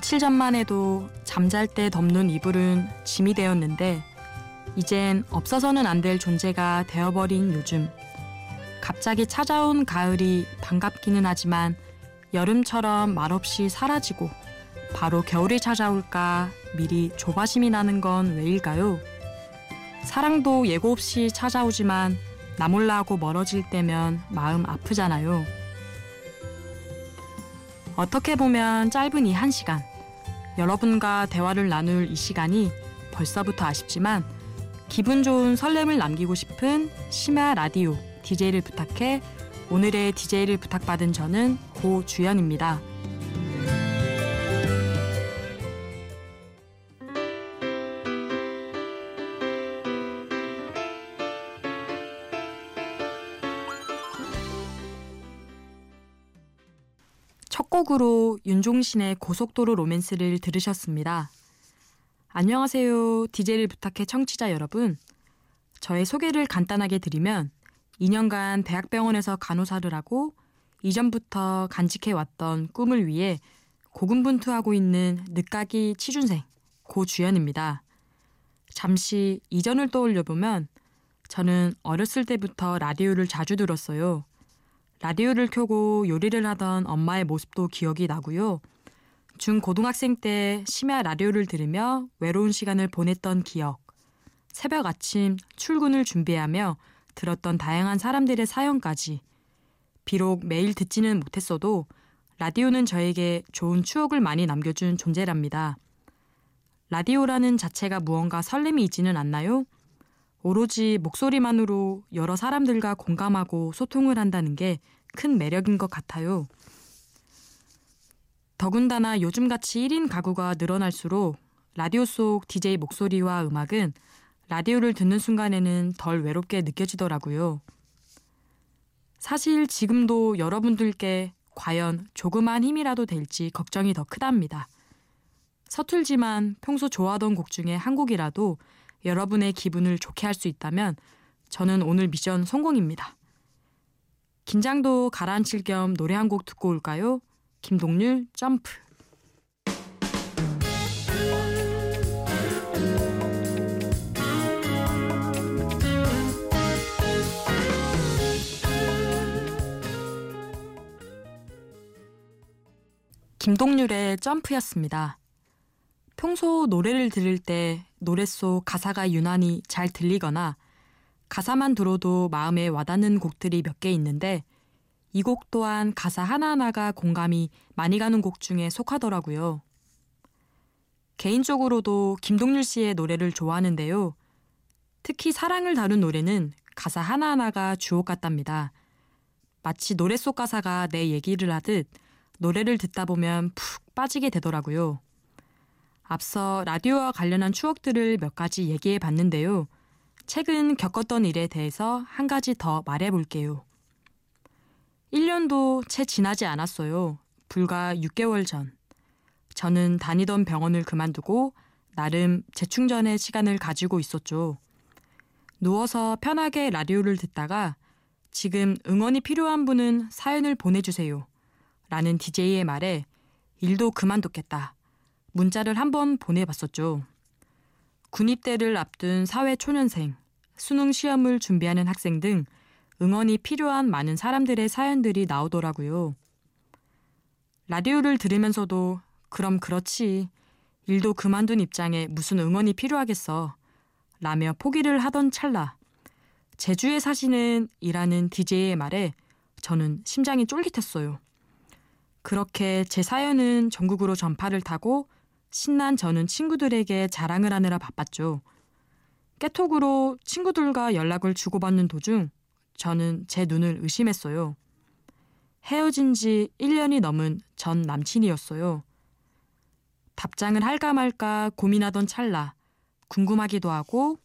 며칠 전만 해도 잠잘 때 덮는 이불은 짐이 되었는데 이젠 없어서는 안 될 존재가 되어버린 요즘. 갑자기 찾아온 가을이 반갑기는 하지만 여름처럼 말없이 사라지고 바로 겨울이 찾아올까 미리 조바심이 나는 건 왜일까요? 사랑도 예고 없이 찾아오지만 나 몰라 하고 멀어질 때면 마음 아프잖아요. 어떻게 보면 짧은 이 한 시간, 여러분과 대화를 나눌 이 시간이 벌써부터 아쉽지만 기분 좋은 설렘을 남기고 싶은 심야 라디오 DJ를 부탁해 오늘의 DJ를 부탁받은 저는 고주연입니다. 첫 곡으로 윤종신의 고속도로 로맨스를 들으셨습니다. 안녕하세요. DJ를 부탁해 청취자 여러분. 저의 소개를 간단하게 드리면 2년간 대학병원에서 간호사를 하고 이전부터 간직해왔던 꿈을 위해 고군분투하고 있는 늦가기 취준생 고주연입니다. 잠시 이전을 떠올려보면 저는 어렸을 때부터 라디오를 자주 들었어요. 라디오를 켜고 요리를 하던 엄마의 모습도 기억이 나고요. 중고등학생 때 심야 라디오를 들으며 외로운 시간을 보냈던 기억. 새벽 아침 출근을 준비하며 들었던 다양한 사람들의 사연까지. 비록 매일 듣지는 못했어도 라디오는 저에게 좋은 추억을 많이 남겨준 존재랍니다. 라디오라는 자체가 무언가 설렘이 있지는 않나요? 오로지 목소리만으로 여러 사람들과 공감하고 소통을 한다는 게 큰 매력인 것 같아요. 더군다나 요즘같이 1인 가구가 늘어날수록 라디오 속 DJ 목소리와 음악은 라디오를 듣는 순간에는 덜 외롭게 느껴지더라고요. 사실 지금도 여러분들께 과연 조그만 힘이라도 될지 걱정이 더 크답니다. 서툴지만 평소 좋아하던 곡 중에 한 곡이라도 여러분의 기분을 좋게 할 수 있다면 저는 오늘 미션 성공입니다. 긴장도 가라앉힐 겸 노래 한 곡 듣고 올까요? 김동률 점프. 김동률의 점프였습니다. 평소 노래를 들을 때 노래 속 가사가 유난히 잘 들리거나 가사만 들어도 마음에 와닿는 곡들이 몇 개 있는데 이 곡 또한 가사 하나하나가 공감이 많이 가는 곡 중에 속하더라고요. 개인적으로도 김동률 씨의 노래를 좋아하는데요. 특히 사랑을 다룬 노래는 가사 하나하나가 주옥 같답니다. 마치 노래 속 가사가 내 얘기를 하듯 노래를 듣다 보면 푹 빠지게 되더라고요. 앞서 라디오와 관련한 추억들을 몇 가지 얘기해 봤는데요. 최근 겪었던 일에 대해서 한 가지 더 말해 볼게요. 1년도 채 지나지 않았어요. 불과 6개월 전. 저는 다니던 병원을 그만두고 나름 재충전의 시간을 가지고 있었죠. 누워서 편하게 라디오를 듣다가 지금 응원이 필요한 분은 사연을 보내주세요. 라는 DJ의 말에 일도 그만뒀겠다. 문자를 한 번 보내봤었죠. 군입대를 앞둔 사회 초년생, 수능 시험을 준비하는 학생 등 응원이 필요한 많은 사람들의 사연들이 나오더라고요. 라디오를 들으면서도 그럼 그렇지. 일도 그만둔 입장에 무슨 응원이 필요하겠어. 라며 포기를 하던 찰나. 제주에 사시는 이라는 DJ의 말에 저는 심장이 쫄깃했어요. 그렇게 제 사연은 전국으로 전파를 타고 신난 저는 친구들에게 자랑을 하느라 바빴죠. 깨톡으로 친구들과 연락을 주고받는 도중 저는 제 눈을 의심했어요. 헤어진 지 1년이 넘은 전 남친이었어요. 답장을 할까 말까 고민하던 찰나 궁금하기도 하고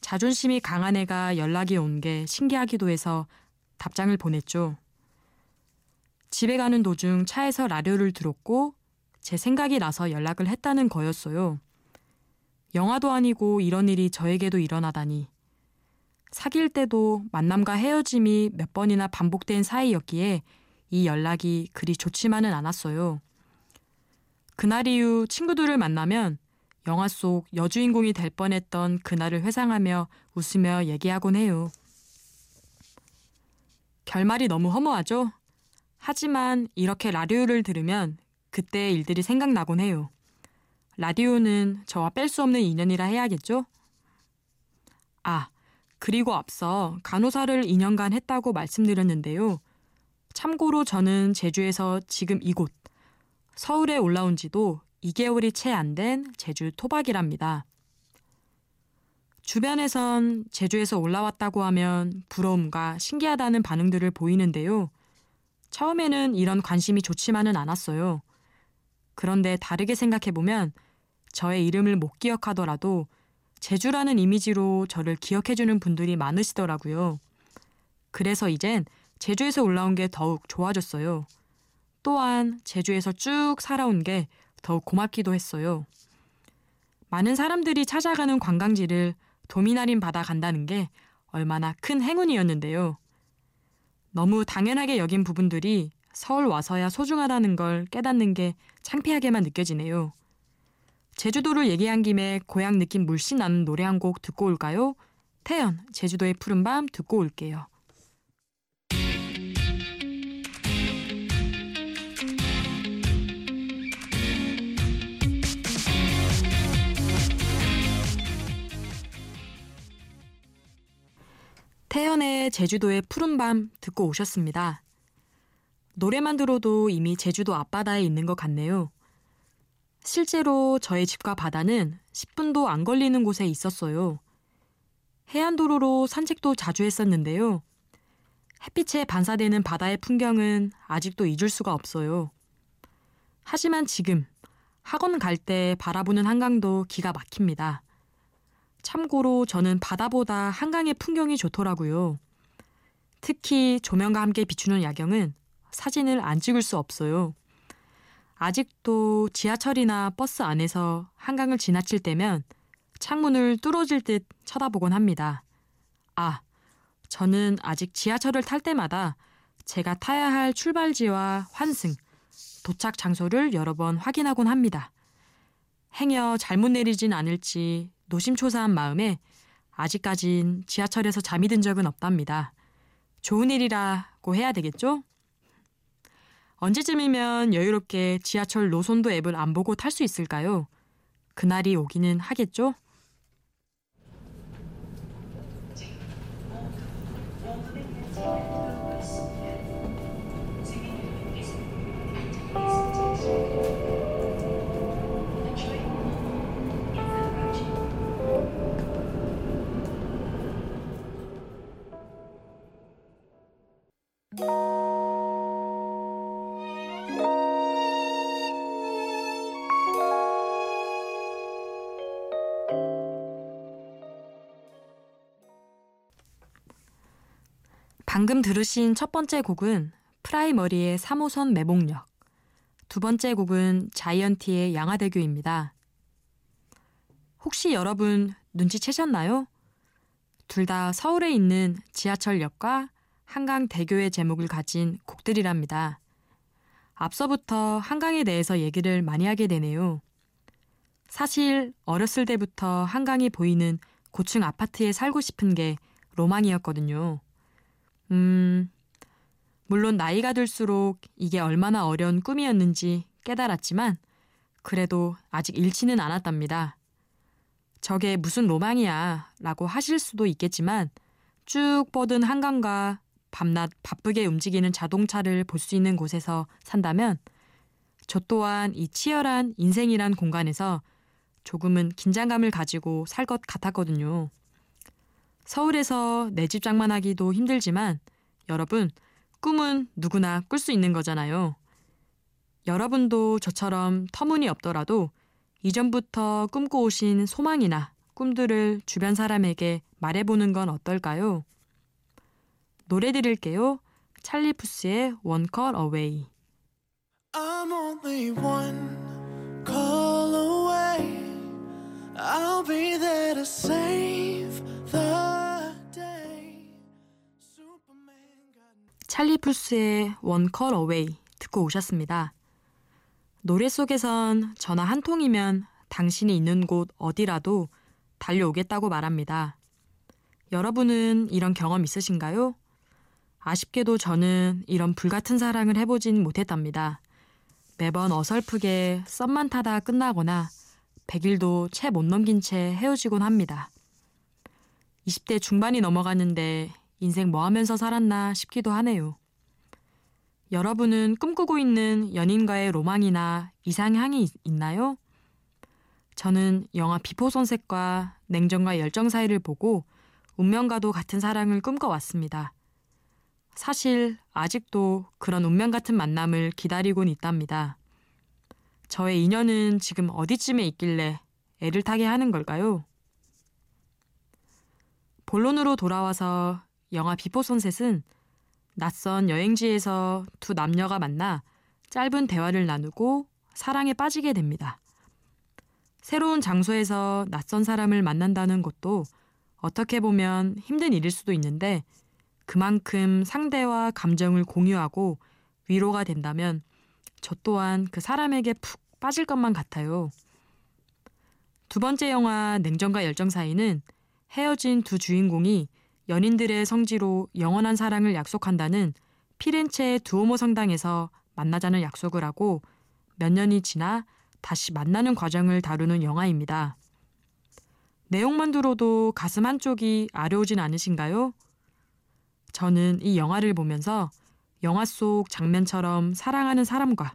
자존심이 강한 애가 연락이 온 게 신기하기도 해서 답장을 보냈죠. 집에 가는 도중 차에서 라디오를 들었고 제 생각이 나서 연락을 했다는 거였어요. 영화도 아니고 이런 일이 저에게도 일어나다니. 사귈 때도 만남과 헤어짐이 몇 번이나 반복된 사이였기에 이 연락이 그리 좋지만은 않았어요. 그날 이후 친구들을 만나면 영화 속 여주인공이 될 뻔했던 그날을 회상하며 웃으며 얘기하곤 해요. 결말이 너무 허무하죠? 하지만 이렇게 라디오를 들으면 그때의 일들이 생각나곤 해요. 라디오는 저와 뺄 수 없는 인연이라 해야겠죠? 아, 그리고 앞서 간호사를 2년간 했다고 말씀드렸는데요. 참고로 저는 제주에서 지금 이곳, 서울에 올라온 지도 2개월이 채 안 된 제주 토박이랍니다. 주변에선 제주에서 올라왔다고 하면 부러움과 신기하다는 반응들을 보이는데요. 처음에는 이런 관심이 좋지만은 않았어요. 그런데 다르게 생각해보면 저의 이름을 못 기억하더라도 제주라는 이미지로 저를 기억해주는 분들이 많으시더라고요. 그래서 이젠 제주에서 올라온 게 더욱 좋아졌어요. 또한 제주에서 쭉 살아온 게 더욱 고맙기도 했어요. 많은 사람들이 찾아가는 관광지를 도미나린 바다 간다는 게 얼마나 큰 행운이었는데요. 너무 당연하게 여긴 부분들이 서울 와서야 소중하다는 걸 깨닫는 게 창피하게만 느껴지네요. 제주도를 얘기한 김에 고향 느낌 물씬 나는 노래 한 곡 듣고 올까요? 태연, 제주도의 푸른밤 듣고 올게요. 태연의 제주도의 푸른밤 듣고 오셨습니다. 노래만 들어도 이미 제주도 앞바다에 있는 것 같네요. 실제로 저의 집과 바다는 10분도 안 걸리는 곳에 있었어요. 해안도로로 산책도 자주 했었는데요. 햇빛에 반사되는 바다의 풍경은 아직도 잊을 수가 없어요. 하지만 지금 학원 갈 때 바라보는 한강도 기가 막힙니다. 참고로 저는 바다보다 한강의 풍경이 좋더라고요. 특히 조명과 함께 비추는 야경은 사진을 안 찍을 수 없어요. 아직도 지하철이나 버스 안에서 한강을 지나칠 때면 창문을 뚫어질 듯 쳐다보곤 합니다. 아, 저는 아직 지하철을 탈 때마다 제가 타야 할 출발지와 환승, 도착 장소를 여러 번 확인하곤 합니다. 행여 잘못 내리진 않을지 노심초사한 마음에 아직까진 지하철에서 잠이 든 적은 없답니다. 좋은 일이라고 해야 되겠죠? 언제쯤이면 여유롭게 지하철 노선도 앱을 안 보고 탈 수 있을까요? 그날이 오기는 하겠죠? 방금 들으신 첫 번째 곡은 프라이머리의 3호선 매봉역, 두 번째 곡은 자이언티의 양화대교입니다. 혹시 여러분 눈치채셨나요? 둘 다 서울에 있는 지하철역과 한강대교의 제목을 가진 곡들이랍니다. 앞서부터 한강에 대해서 얘기를 많이 하게 되네요. 사실 어렸을 때부터 한강이 보이는 고층 아파트에 살고 싶은 게 로망이었거든요. 음, 물론 나이가 들수록 이게 얼마나 어려운 꿈이었는지 깨달았지만 그래도 아직 잃지는 않았답니다. 저게 무슨 로망이야 라고 하실 수도 있겠지만 쭉 뻗은 한강과 밤낮 바쁘게 움직이는 자동차를 볼 수 있는 곳에서 산다면 저 또한 이 치열한 인생이란 공간에서 조금은 긴장감을 가지고 살 것 같았거든요. 서울에서 내 집 장만하기도 힘들지만 여러분, 꿈은 누구나 꿀 수 있는 거잖아요. 여러분도 저처럼 터무니없더라도 이전부터 꿈꿔 오신 소망이나 꿈들을 주변 사람에게 말해보는 건 어떨까요? 노래 들을게요. 찰리 푸스의 One Call Away. I'm only one call away. I'll be there to save 찰리 One Call Away 듣고 오셨습니다. 노래 속에선 전화 한 통이면 당신이 있는 곳 어디라도 달려오겠다고 말합니다. 여러분은 이런 경험 있으신가요? 아쉽게도 저는 이런 불같은 사랑을 해보진 못했답니다. 매번 어설프게 썸만 타다 끝나거나 100일도 채 못 넘긴 채 헤어지곤 합니다. 20대 중반이 넘어가는데 인생 뭐 하면서 살았나 싶기도 하네요. 여러분은 꿈꾸고 있는 연인과의 로망이나 이상향이 있나요? 저는 영화 비포 선셋과 냉정과 열정 사이를 보고 운명과도 같은 사랑을 꿈꿔왔습니다. 사실 아직도 그런 운명 같은 만남을 기다리곤 있답니다. 저의 인연은 지금 어디쯤에 있길래 애를 타게 하는 걸까요? 본론으로 돌아와서 영화 비포 선셋은 낯선 여행지에서 두 남녀가 만나 짧은 대화를 나누고 사랑에 빠지게 됩니다. 새로운 장소에서 낯선 사람을 만난다는 것도 어떻게 보면 힘든 일일 수도 있는데 그만큼 상대와 감정을 공유하고 위로가 된다면 저 또한 그 사람에게 푹 빠질 것만 같아요. 두 번째 영화 냉정과 열정 사이는 헤어진 두 주인공이 연인들의 성지로 영원한 사랑을 약속한다는 피렌체의 두오모 성당에서 만나자는 약속을 하고 몇 년이 지나 다시 만나는 과정을 다루는 영화입니다. 내용만 들어도 가슴 한쪽이 아려오진 않으신가요? 저는 이 영화를 보면서 영화 속 장면처럼 사랑하는 사람과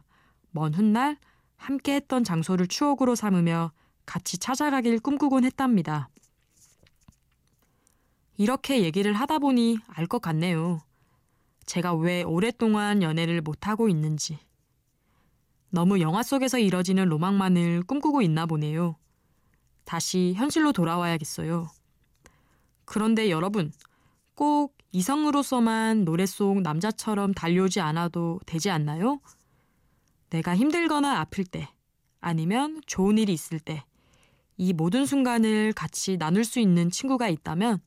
먼 훗날 함께 했던 장소를 추억으로 삼으며 같이 찾아가길 꿈꾸곤 했답니다. 이렇게 얘기를 하다 보니 알 것 같네요. 제가 왜 오랫동안 연애를 못하고 있는지. 너무 영화 속에서 이뤄지는 로망만을 꿈꾸고 있나 보네요. 다시 현실로 돌아와야겠어요. 그런데 여러분, 꼭 이성으로서만 노래 속 남자처럼 달려오지 않아도 되지 않나요? 내가 힘들거나 아플 때, 아니면 좋은 일이 있을 때, 이 모든 순간을 같이 나눌 수 있는 친구가 있다면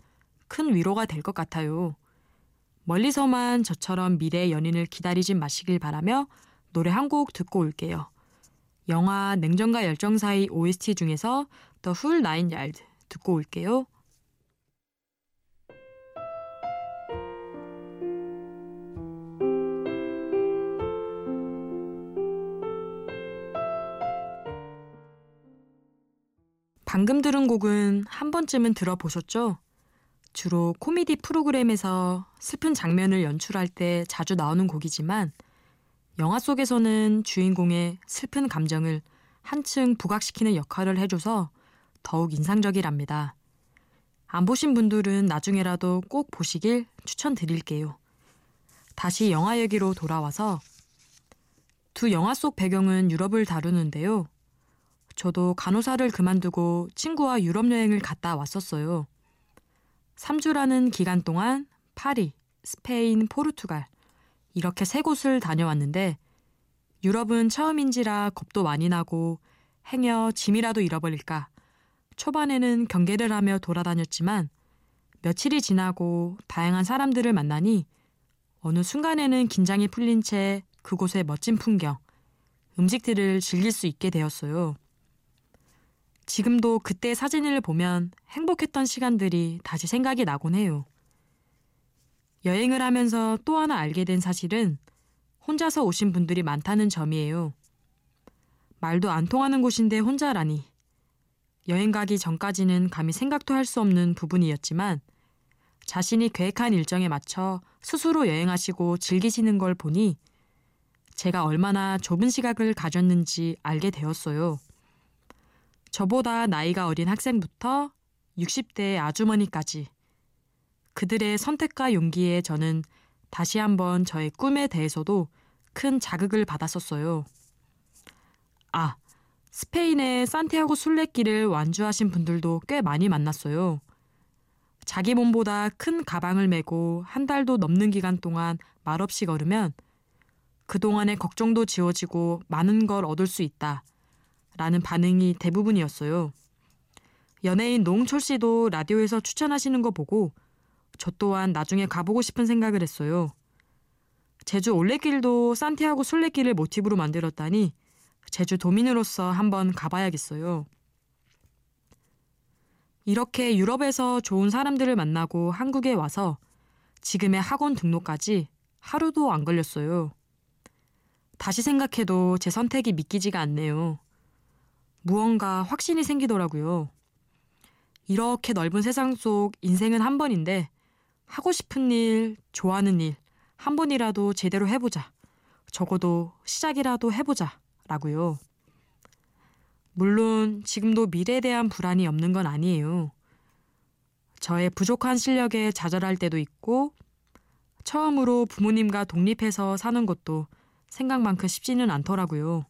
큰 위로가 될 것 같아요. 멀리서만 저처럼 미래의 연인을 기다리진 마시길 바라며 노래 한 곡 듣고 올게요. 영화 냉정과 열정 사이 OST 중에서 The Full Nine Yard 듣고 올게요. 방금 들은 곡은 한 번쯤은 들어보셨죠? 주로 코미디 프로그램에서 슬픈 장면을 연출할 때 자주 나오는 곡이지만 영화 속에서는 주인공의 슬픈 감정을 한층 부각시키는 역할을 해줘서 더욱 인상적이랍니다. 안 보신 분들은 나중에라도 꼭 보시길 추천드릴게요. 다시 영화 얘기로 돌아와서 두 영화 속 배경은 유럽을 다루는데요. 저도 간호사를 그만두고 친구와 유럽 여행을 갔다 왔었어요. 3주라는 기간 동안 파리, 스페인, 포르투갈 이렇게 세 곳을 다녀왔는데 유럽은 처음인지라 겁도 많이 나고 행여 짐이라도 잃어버릴까 초반에는 경계를 하며 돌아다녔지만 며칠이 지나고 다양한 사람들을 만나니 어느 순간에는 긴장이 풀린 채 그곳의 멋진 풍경, 음식들을 즐길 수 있게 되었어요. 지금도 그때 사진을 보면 행복했던 시간들이 다시 생각이 나곤 해요. 여행을 하면서 또 하나 알게 된 사실은 혼자서 오신 분들이 많다는 점이에요. 말도 안 통하는 곳인데 혼자라니. 여행 가기 전까지는 감히 생각도 할 수 없는 부분이었지만 자신이 계획한 일정에 맞춰 스스로 여행하시고 즐기시는 걸 보니 제가 얼마나 좁은 시각을 가졌는지 알게 되었어요. 저보다 나이가 어린 학생부터 60대의 아주머니까지 그들의 선택과 용기에 저는 다시 한번 저의 꿈에 대해서도 큰 자극을 받았었어요. 아, 스페인의 산티아고 순례길을 완주하신 분들도 꽤 많이 만났어요. 자기 몸보다 큰 가방을 메고 한 달도 넘는 기간 동안 말없이 걸으면 그동안의 걱정도 지워지고 많은 걸 얻을 수 있다. 라는 반응이 대부분이었어요. 연예인 노홍철 씨도 라디오에서 추천하시는 거 보고 저 또한 나중에 가보고 싶은 생각을 했어요. 제주 올레길도 산티아고 순례길을 모티브로 만들었다니 제주 도민으로서 한번 가봐야겠어요. 이렇게 유럽에서 좋은 사람들을 만나고 한국에 와서 지금의 학원 등록까지 하루도 안 걸렸어요. 다시 생각해도 제 선택이 믿기지가 않네요. 무언가 확신이 생기더라고요. 이렇게 넓은 세상 속 인생은 한 번인데 하고 싶은 일, 좋아하는 일, 한 번이라도 제대로 해보자. 적어도 시작이라도 해보자. 라고요. 물론 지금도 미래에 대한 불안이 없는 건 아니에요. 저의 부족한 실력에 좌절할 때도 있고, 처음으로 부모님과 독립해서 사는 것도 생각만큼 쉽지는 않더라고요.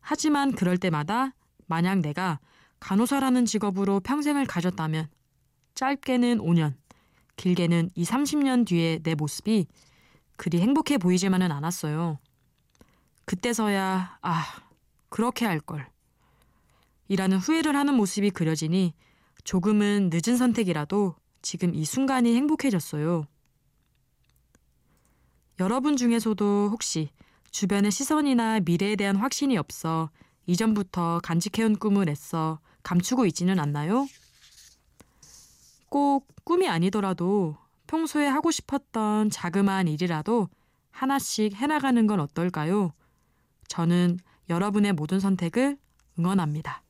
하지만 그럴 때마다 만약 내가 간호사라는 직업으로 평생을 가졌다면 짧게는 5년, 길게는 2, 30년 뒤에 내 모습이 그리 행복해 보이지만은 않았어요. 그때서야, 아, 그렇게 할 걸. 이라는 후회를 하는 모습이 그려지니 조금은 늦은 선택이라도 지금 이 순간이 행복해졌어요. 여러분 중에서도 혹시 주변의 시선이나 미래에 대한 확신이 없어 이전부터 간직해온 꿈을 애써 감추고 있지는 않나요? 꼭 꿈이 아니더라도 평소에 하고 싶었던 자그마한 일이라도 하나씩 해나가는 건 어떨까요? 저는 여러분의 모든 선택을 응원합니다.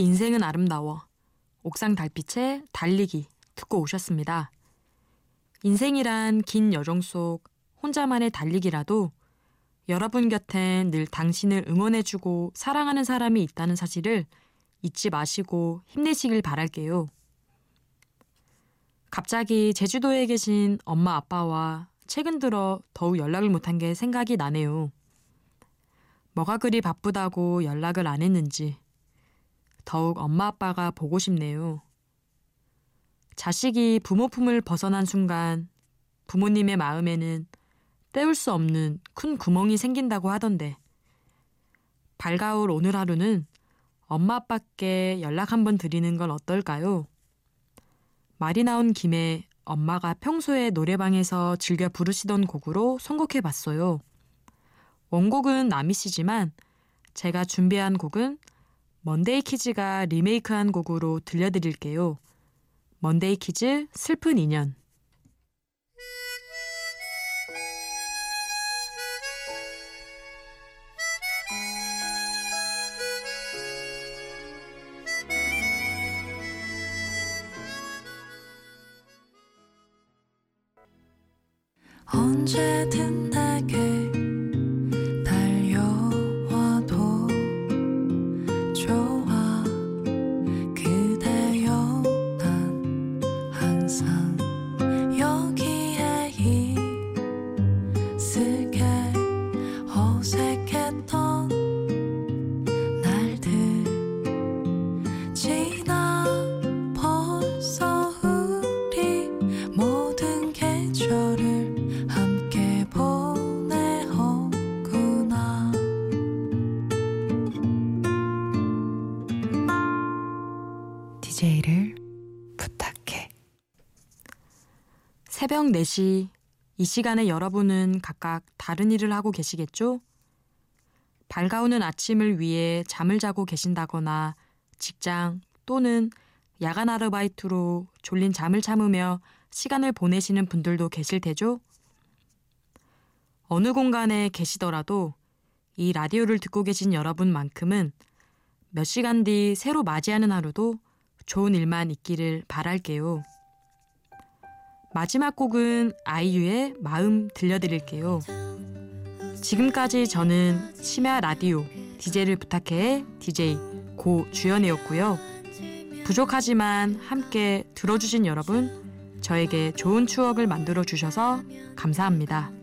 의 인생은 아름다워. 옥상 달빛에 달리기 듣고 오셨습니다. 인생이란 긴 여정 속 혼자만의 달리기라도 여러분 곁엔 늘 당신을 응원해주고 사랑하는 사람이 있다는 사실을 잊지 마시고 힘내시길 바랄게요. 갑자기 제주도에 계신 엄마 아빠와 최근 들어 더욱 연락을 못한 게 생각이 나네요. 뭐가 그리 바쁘다고 연락을 안 했는지 더욱 엄마 아빠가 보고 싶네요. 자식이 부모 품을 벗어난 순간 부모님의 마음에는 때울 수 없는 큰 구멍이 생긴다고 하던데 밝아올 오늘 하루는 엄마 아빠께 연락 한번 드리는 건 어떨까요? 말이 나온 김에 엄마가 평소에 노래방에서 즐겨 부르시던 곡으로 선곡해 봤어요. 원곡은 나미 씨지만 제가 준비한 곡은 먼데이 키즈가 리메이크한 곡으로 들려드릴게요. 먼데이 키즈 슬픈 인연. 언제든 새벽 4시, 이 시간에 여러분은 각각 다른 일을 하고 계시겠죠? 밝아오는 아침을 위해 잠을 자고 계신다거나 직장 또는 야간 아르바이트로 졸린 잠을 참으며 시간을 보내시는 분들도 계실 테죠? 어느 공간에 계시더라도 이 라디오를 듣고 계신 여러분만큼은 몇 시간 뒤 새로 맞이하는 하루도 좋은 일만 있기를 바랄게요. 마지막 곡은 아이유의 마음 들려드릴게요. 지금까지 저는 심야 라디오 DJ를 부탁해 DJ 고주연이었고요. 부족하지만 함께 들어주신 여러분, 저에게 좋은 추억을 만들어 주셔서 감사합니다.